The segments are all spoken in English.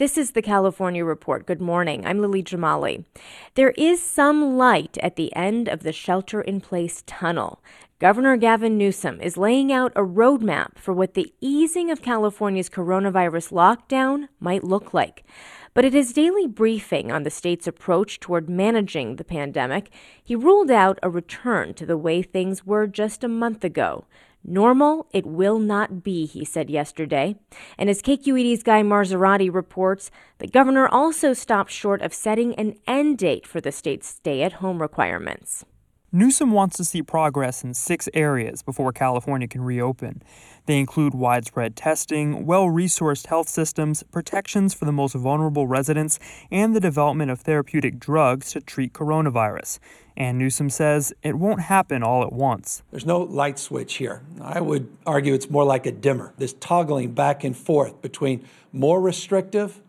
This is the California Report. Good morning. I'm Lily Jamali. There is some light at the end of the shelter in place tunnel. Governor Gavin Newsom is laying out a roadmap for what the easing of California's coronavirus lockdown might look like. But at his daily briefing on the state's approach toward managing the pandemic, he ruled out a return to the way things were just a month ago. Normal it will not be, he said yesterday. And as KQED's Guy Marzorati reports, the governor also stopped short of setting an end date for the state's stay at home requirements. Newsom wants to see progress in six areas before California can reopen. They include widespread testing, well resourced health systems, protections for the most vulnerable residents, and the development of therapeutic drugs to treat coronavirus. And Newsom says it won't happen all at once. There's no light switch here. I would argue it's more like a dimmer, this toggling back and forth between more restrictive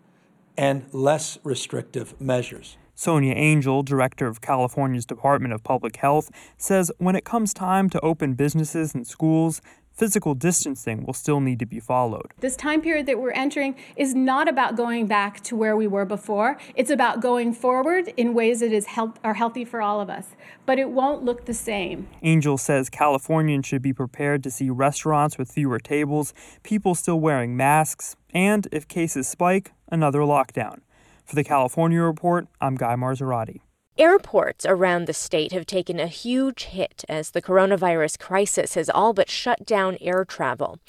and less restrictive measures. Sonia Angell, director of California's Department of Public Health, says when it comes time to open businesses and schools, physical distancing will still need to be followed. This time period that we're entering is not about going back to where we were before. It's about going forward in ways that is help, are healthy for all of us. But it won't look the same. Angell says Californians should be prepared to see restaurants with fewer tables, people still wearing masks, and if cases spike, another lockdown. For the California Report, I'm Guy Marzorati. Airports around the state have taken a huge hit as the coronavirus crisis has all but shut down air travel.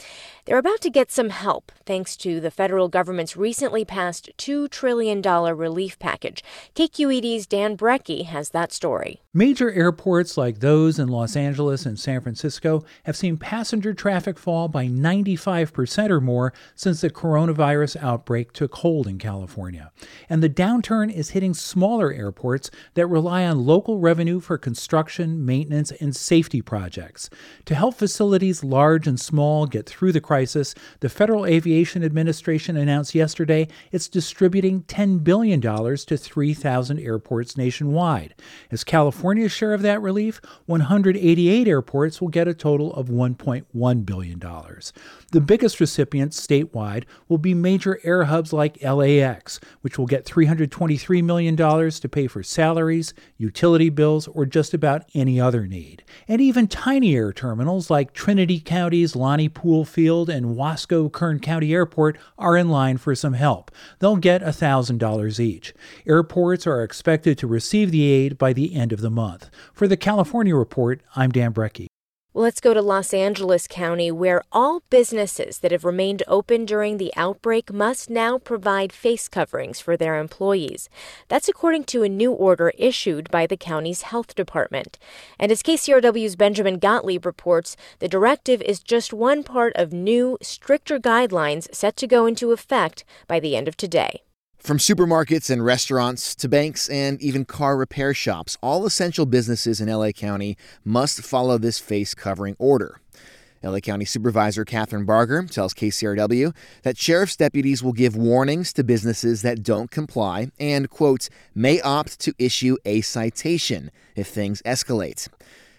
They're about to get some help thanks to the federal government's recently passed $2 trillion relief package. KQED's Dan Brekke has that story. Major airports like those in Los Angeles and San Francisco have seen passenger traffic fall by 95% or more since the coronavirus outbreak took hold in California. And the downturn is hitting smaller airports that rely on local revenue for construction, maintenance, and safety projects. To help facilities large and small get through the crisis, the Federal Aviation Administration announced yesterday it's distributing $10 billion to 3,000 airports nationwide. As California's share of that relief, 188 airports will get a total of $1.1 billion. The biggest recipients statewide will be major air hubs like LAX, which will get $323 million to pay for salaries, utility bills, or just about any other need. And even tinier terminals like Trinity County's Lonnie Pool Field and Wasco Kern County Airport are in line for some help. They'll get $1,000 each. Airports are expected to receive the aid by the end of the month. For the California Report, I'm Dan Brekke. Let's go to Los Angeles County, where all businesses that have remained open during the outbreak must now provide face coverings for their employees. That's according to a new order issued by the county's health department. And as KCRW's Benjamin Gottlieb reports, the directive is just one part of new, stricter guidelines set to go into effect by the end of today. From supermarkets and restaurants to banks and even car repair shops, all essential businesses in LA County must follow this face covering order. LA County Supervisor Kathryn Barger tells KCRW that sheriff's deputies will give warnings to businesses that don't comply and, quote, may opt to issue a citation if things escalate.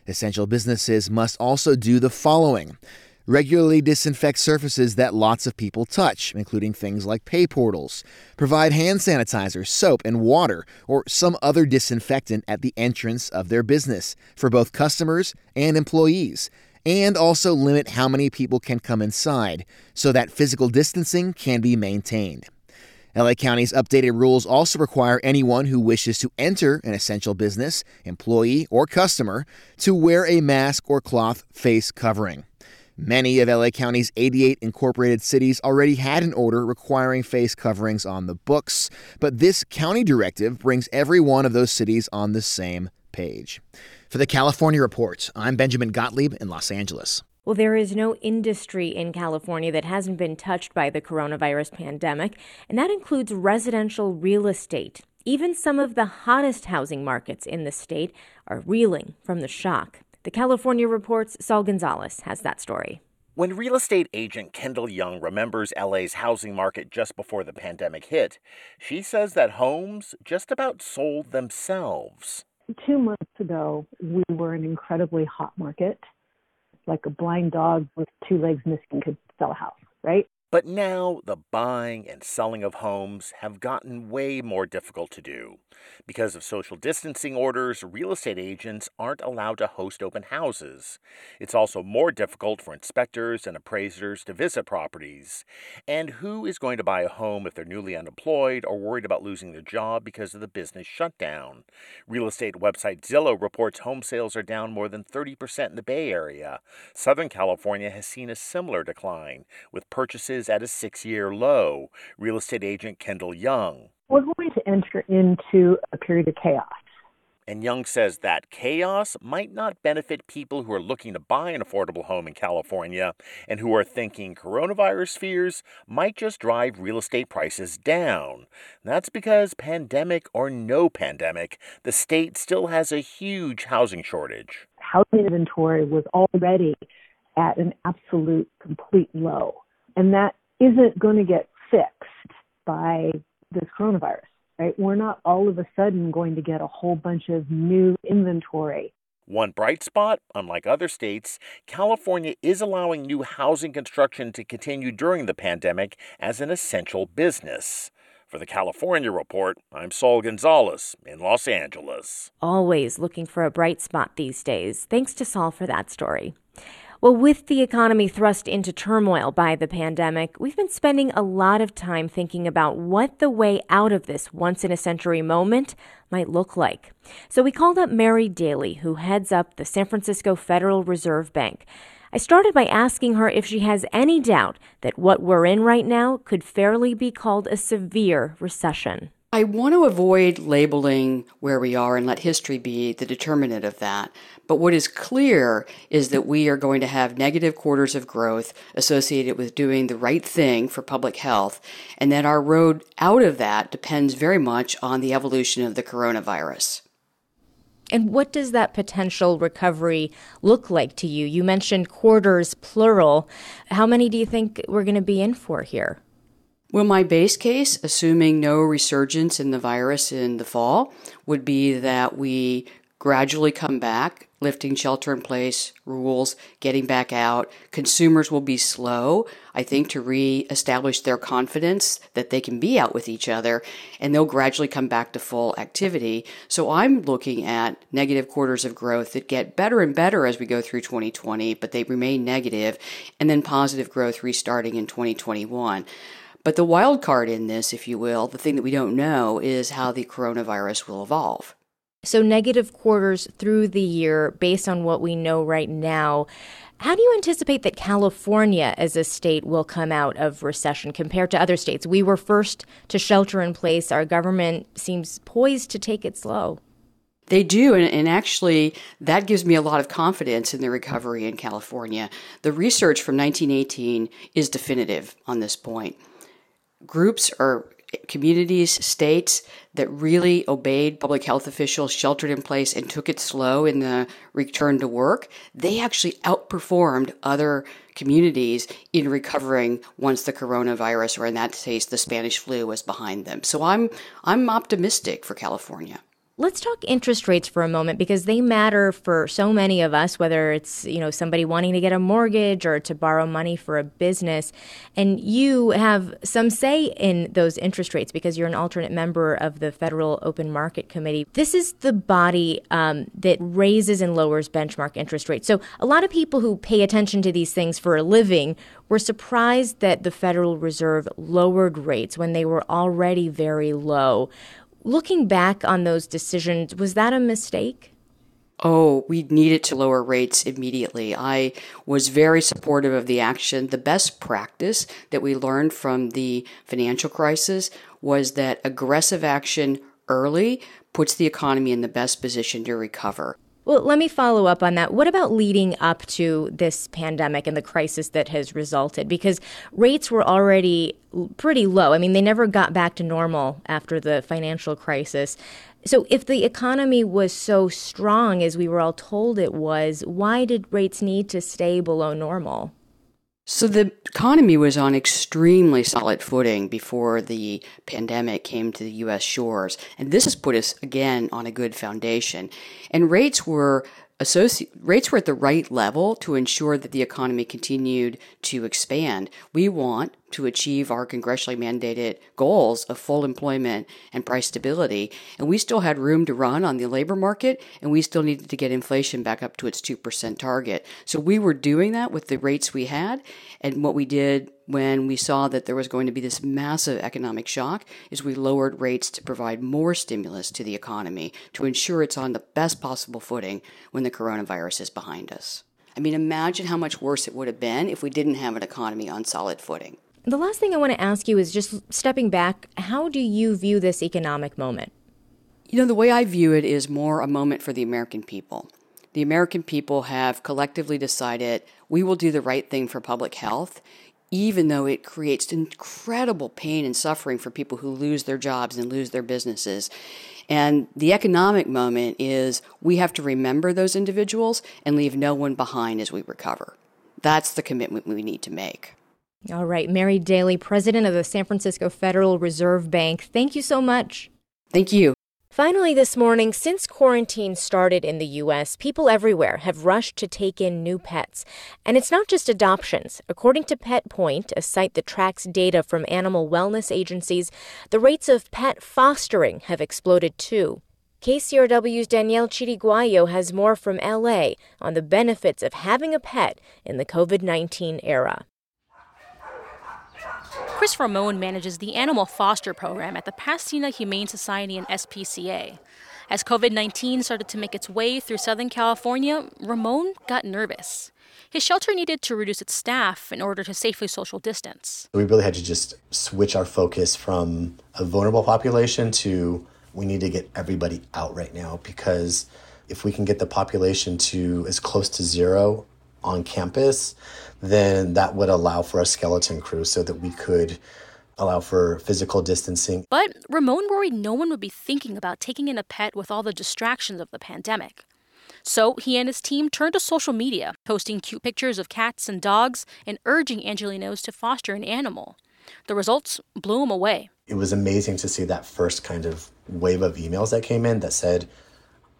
Essential businesses must also do the following Regularly disinfect surfaces that lots of people touch, including things like pay portals. Provide hand sanitizer, soap, and water, or some other disinfectant at the entrance of their business for both customers and employees. And also limit how many people can come inside so that physical distancing can be maintained. LA County's updated rules also require anyone who wishes to enter an essential business, employee, or customer to wear a mask or cloth face covering. Many of LA County's 88 incorporated cities already had an order requiring face coverings on the books, but this county directive brings every one of those cities on the same page. For the California Report, I'm Benjamin Gottlieb in Los Angeles. Well, there is no industry in California that hasn't been touched by the coronavirus pandemic, and that includes residential real estate. Even some of the hottest housing markets in the state are reeling from the shock. The California Report's Saul Gonzalez has that story. When real estate agent Kendall Young remembers LA's housing market just before the pandemic hit, she says that homes just about sold themselves. Two months ago, we were an incredibly hot market like a blind dog with two legs missing could sell a house, right? But now the buying and selling of homes have gotten way more difficult to do. Because of social distancing orders, real estate agents aren't allowed to host open houses. It's also more difficult for inspectors and appraisers to visit properties. And who is going to buy a home if they're newly unemployed or worried about losing their job because of the business shutdown? Real estate website Zillow reports home sales are down more than 30% in the Bay Area. Southern California has seen a similar decline, with purchases is at a six year low. Real estate agent Kendall Young. We're going to enter into a period of chaos. And Young says that chaos might not benefit people who are looking to buy an affordable home in California and who are thinking coronavirus fears might just drive real estate prices down. That's because, pandemic or no pandemic, the state still has a huge housing shortage. Housing inventory was already at an absolute complete low. And that isn't going to get fixed by this coronavirus, right? We're not all of a sudden going to get a whole bunch of new inventory. One bright spot, unlike other states, California is allowing new housing construction to continue during the pandemic as an essential business. For the California Report, I'm Saul Gonzalez in Los Angeles. Always looking for a bright spot these days. Thanks to Saul for that story. Well, with the economy thrust into turmoil by the pandemic, we've been spending a lot of time thinking about what the way out of this once in a century moment might look like. So we called up Mary Daly, who heads up the San Francisco Federal Reserve Bank. I started by asking her if she has any doubt that what we're in right now could fairly be called a severe recession. I want to avoid labeling where we are and let history be the determinant of that. But what is clear is that we are going to have negative quarters of growth associated with doing the right thing for public health, and that our road out of that depends very much on the evolution of the coronavirus. And what does that potential recovery look like to you? You mentioned quarters plural. How many do you think we're going to be in for here? Well, my base case, assuming no resurgence in the virus in the fall, would be that we gradually come back, lifting shelter in place rules, getting back out. Consumers will be slow, I think, to re-establish their confidence that they can be out with each other, and they'll gradually come back to full activity. So I'm looking at negative quarters of growth that get better and better as we go through 2020, but they remain negative, and then positive growth restarting in 2021. But the wild card in this, if you will, the thing that we don't know is how the coronavirus will evolve. So, negative quarters through the year based on what we know right now. How do you anticipate that California as a state will come out of recession compared to other states? We were first to shelter in place. Our government seems poised to take it slow. They do, and, and, actually, that gives me a lot of confidence in the recovery in California. The research from 1918 is definitive on this point groups or communities, states that really obeyed public health officials, sheltered in place, and took it slow in the return to work, they actually outperformed other communities in recovering once the coronavirus, or in that case, the Spanish flu, was behind them. So I'm I'm optimistic for California. Let's talk interest rates for a moment because they matter for so many of us, whether it's, you know, somebody wanting to get a mortgage or to borrow money for a business. And you have some say in those interest rates because you're an alternate member of the Federal Open Market Committee. This is the body um, that raises and lowers benchmark interest rates. So a lot of people who pay attention to these things for a living were surprised that the Federal Reserve lowered rates when they were already very low. Looking back on those decisions, was that a mistake? Oh, we needed to lower rates immediately. I was very supportive of the action. The best practice that we learned from the financial crisis was that aggressive action early puts the economy in the best position to recover. Well, let me follow up on that. What about leading up to this pandemic and the crisis that has resulted? Because rates were already pretty low. I mean, they never got back to normal after the financial crisis. So, if the economy was so strong as we were all told it was, why did rates need to stay below normal? So the economy was on extremely solid footing before the pandemic came to the US shores. And this has put us again on a good foundation. And rates were associ- rates were at the right level to ensure that the economy continued to expand. We want to achieve our congressionally mandated goals of full employment and price stability. And we still had room to run on the labor market, and we still needed to get inflation back up to its 2% target. So we were doing that with the rates we had. And what we did when we saw that there was going to be this massive economic shock is we lowered rates to provide more stimulus to the economy to ensure it's on the best possible footing when the coronavirus is behind us. I mean, imagine how much worse it would have been if we didn't have an economy on solid footing. The last thing I want to ask you is just stepping back, how do you view this economic moment? You know, the way I view it is more a moment for the American people. The American people have collectively decided we will do the right thing for public health, even though it creates incredible pain and suffering for people who lose their jobs and lose their businesses. And the economic moment is we have to remember those individuals and leave no one behind as we recover. That's the commitment we need to make. All right, Mary Daly, president of the San Francisco Federal Reserve Bank, thank you so much. Thank you. Finally, this morning, since quarantine started in the U.S., people everywhere have rushed to take in new pets. And it's not just adoptions. According to PetPoint, a site that tracks data from animal wellness agencies, the rates of pet fostering have exploded too. KCRW's Danielle Chiriguayo has more from LA on the benefits of having a pet in the COVID 19 era. Chris Ramon manages the animal foster program at the Pasadena Humane Society and SPCA. As COVID 19 started to make its way through Southern California, Ramon got nervous. His shelter needed to reduce its staff in order to safely social distance. We really had to just switch our focus from a vulnerable population to we need to get everybody out right now because if we can get the population to as close to zero on campus, then that would allow for a skeleton crew so that we could allow for physical distancing. But Ramon worried no one would be thinking about taking in a pet with all the distractions of the pandemic. So he and his team turned to social media, posting cute pictures of cats and dogs and urging Angelenos to foster an animal. The results blew him away. It was amazing to see that first kind of wave of emails that came in that said,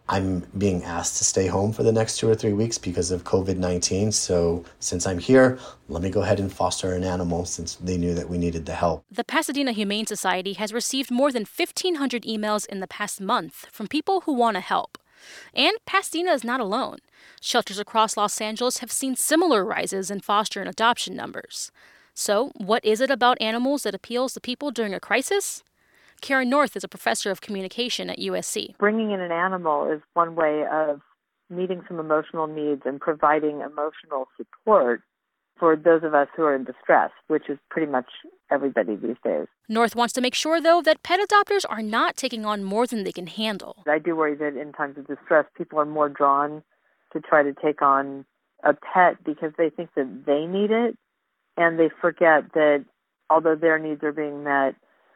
I'm being asked to stay home for the next two or three weeks because of COVID 19. So, since I'm here, let me go ahead and foster an animal since they knew that we needed the help. The Pasadena Humane Society has received more than 1,500 emails in the past month from people who want to help. And Pasadena is not alone. Shelters across Los Angeles have seen similar rises in foster and adoption numbers. So, what is it about animals that appeals to people during a crisis? Karen North is a professor of communication at USC. Bringing in an animal is one way of meeting some emotional needs and providing emotional support for those of us who are in distress, which is pretty much everybody these days. North wants to make sure, though, that pet adopters are not taking on more than they can handle. I do worry that in times of distress, people are more drawn to try to take on a pet because they think that they need it, and they forget that although their needs are being met,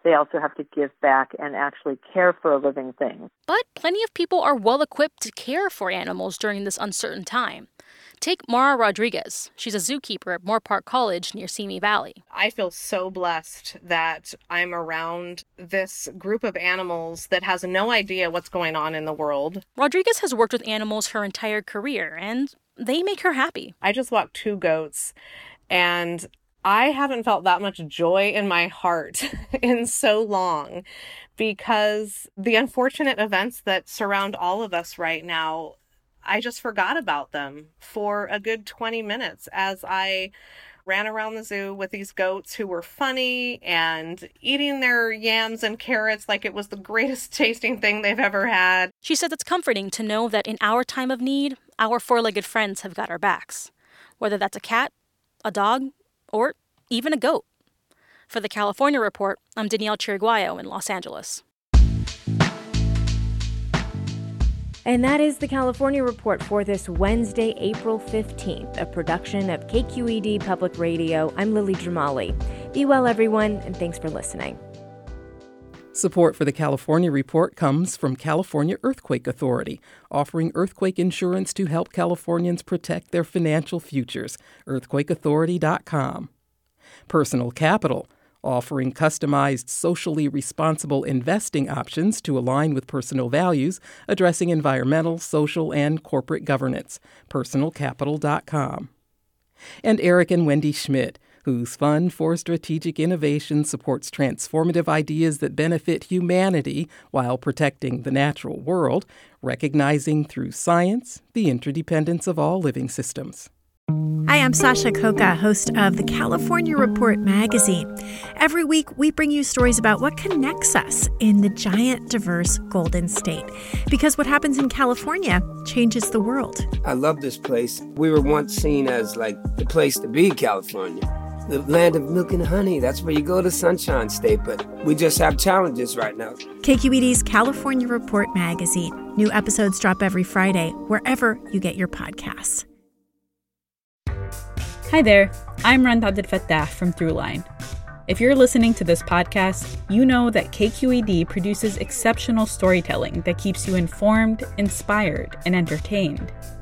they also have to give back and actually care for a living thing. But plenty of people are well equipped to care for animals during this uncertain time. Take Mara Rodriguez. She's a zookeeper at Moorpark College near Simi Valley. I feel so blessed that I'm around this group of animals that has no idea what's going on in the world. Rodriguez has worked with animals her entire career, and they make her happy. I just walked two goats, and I haven't felt that much joy in my heart in so long because the unfortunate events that surround all of us right now I just forgot about them for a good 20 minutes as I ran around the zoo with these goats who were funny and eating their yams and carrots like it was the greatest tasting thing they've ever had. She says it's comforting to know that in our time of need, our four legged friends have got our backs, whether that's a cat, a dog, or even a goat. For the California Report, I'm Danielle Chiriguayo in Los Angeles. And that is the California Report for this Wednesday, April 15th, a production of KQED Public Radio. I'm Lily Jamali. Be well, everyone, and thanks for listening. Support for the California Report comes from California Earthquake Authority, offering earthquake insurance to help Californians protect their financial futures. EarthquakeAuthority.com. Personal Capital offering customized, socially responsible investing options to align with personal values, addressing environmental, social, and corporate governance. PersonalCapital.com. And Eric and Wendy Schmidt, whose Fund for Strategic Innovation supports transformative ideas that benefit humanity while protecting the natural world, recognizing through science the interdependence of all living systems. Hi, I'm Sasha Khokha, host of the California Report magazine. Every week, we bring you stories about what connects us in the giant, diverse Golden State. Because what happens in California changes the world. I love this place. We were once seen as like the place to be, California. The land of milk and honey. That's where you go to Sunshine State, but we just have challenges right now. KQED's California Report magazine. New episodes drop every Friday, wherever you get your podcasts. Hi there, I'm Rund Abdelfatah from Throughline. If you're listening to this podcast, you know that KQED produces exceptional storytelling that keeps you informed, inspired, and entertained.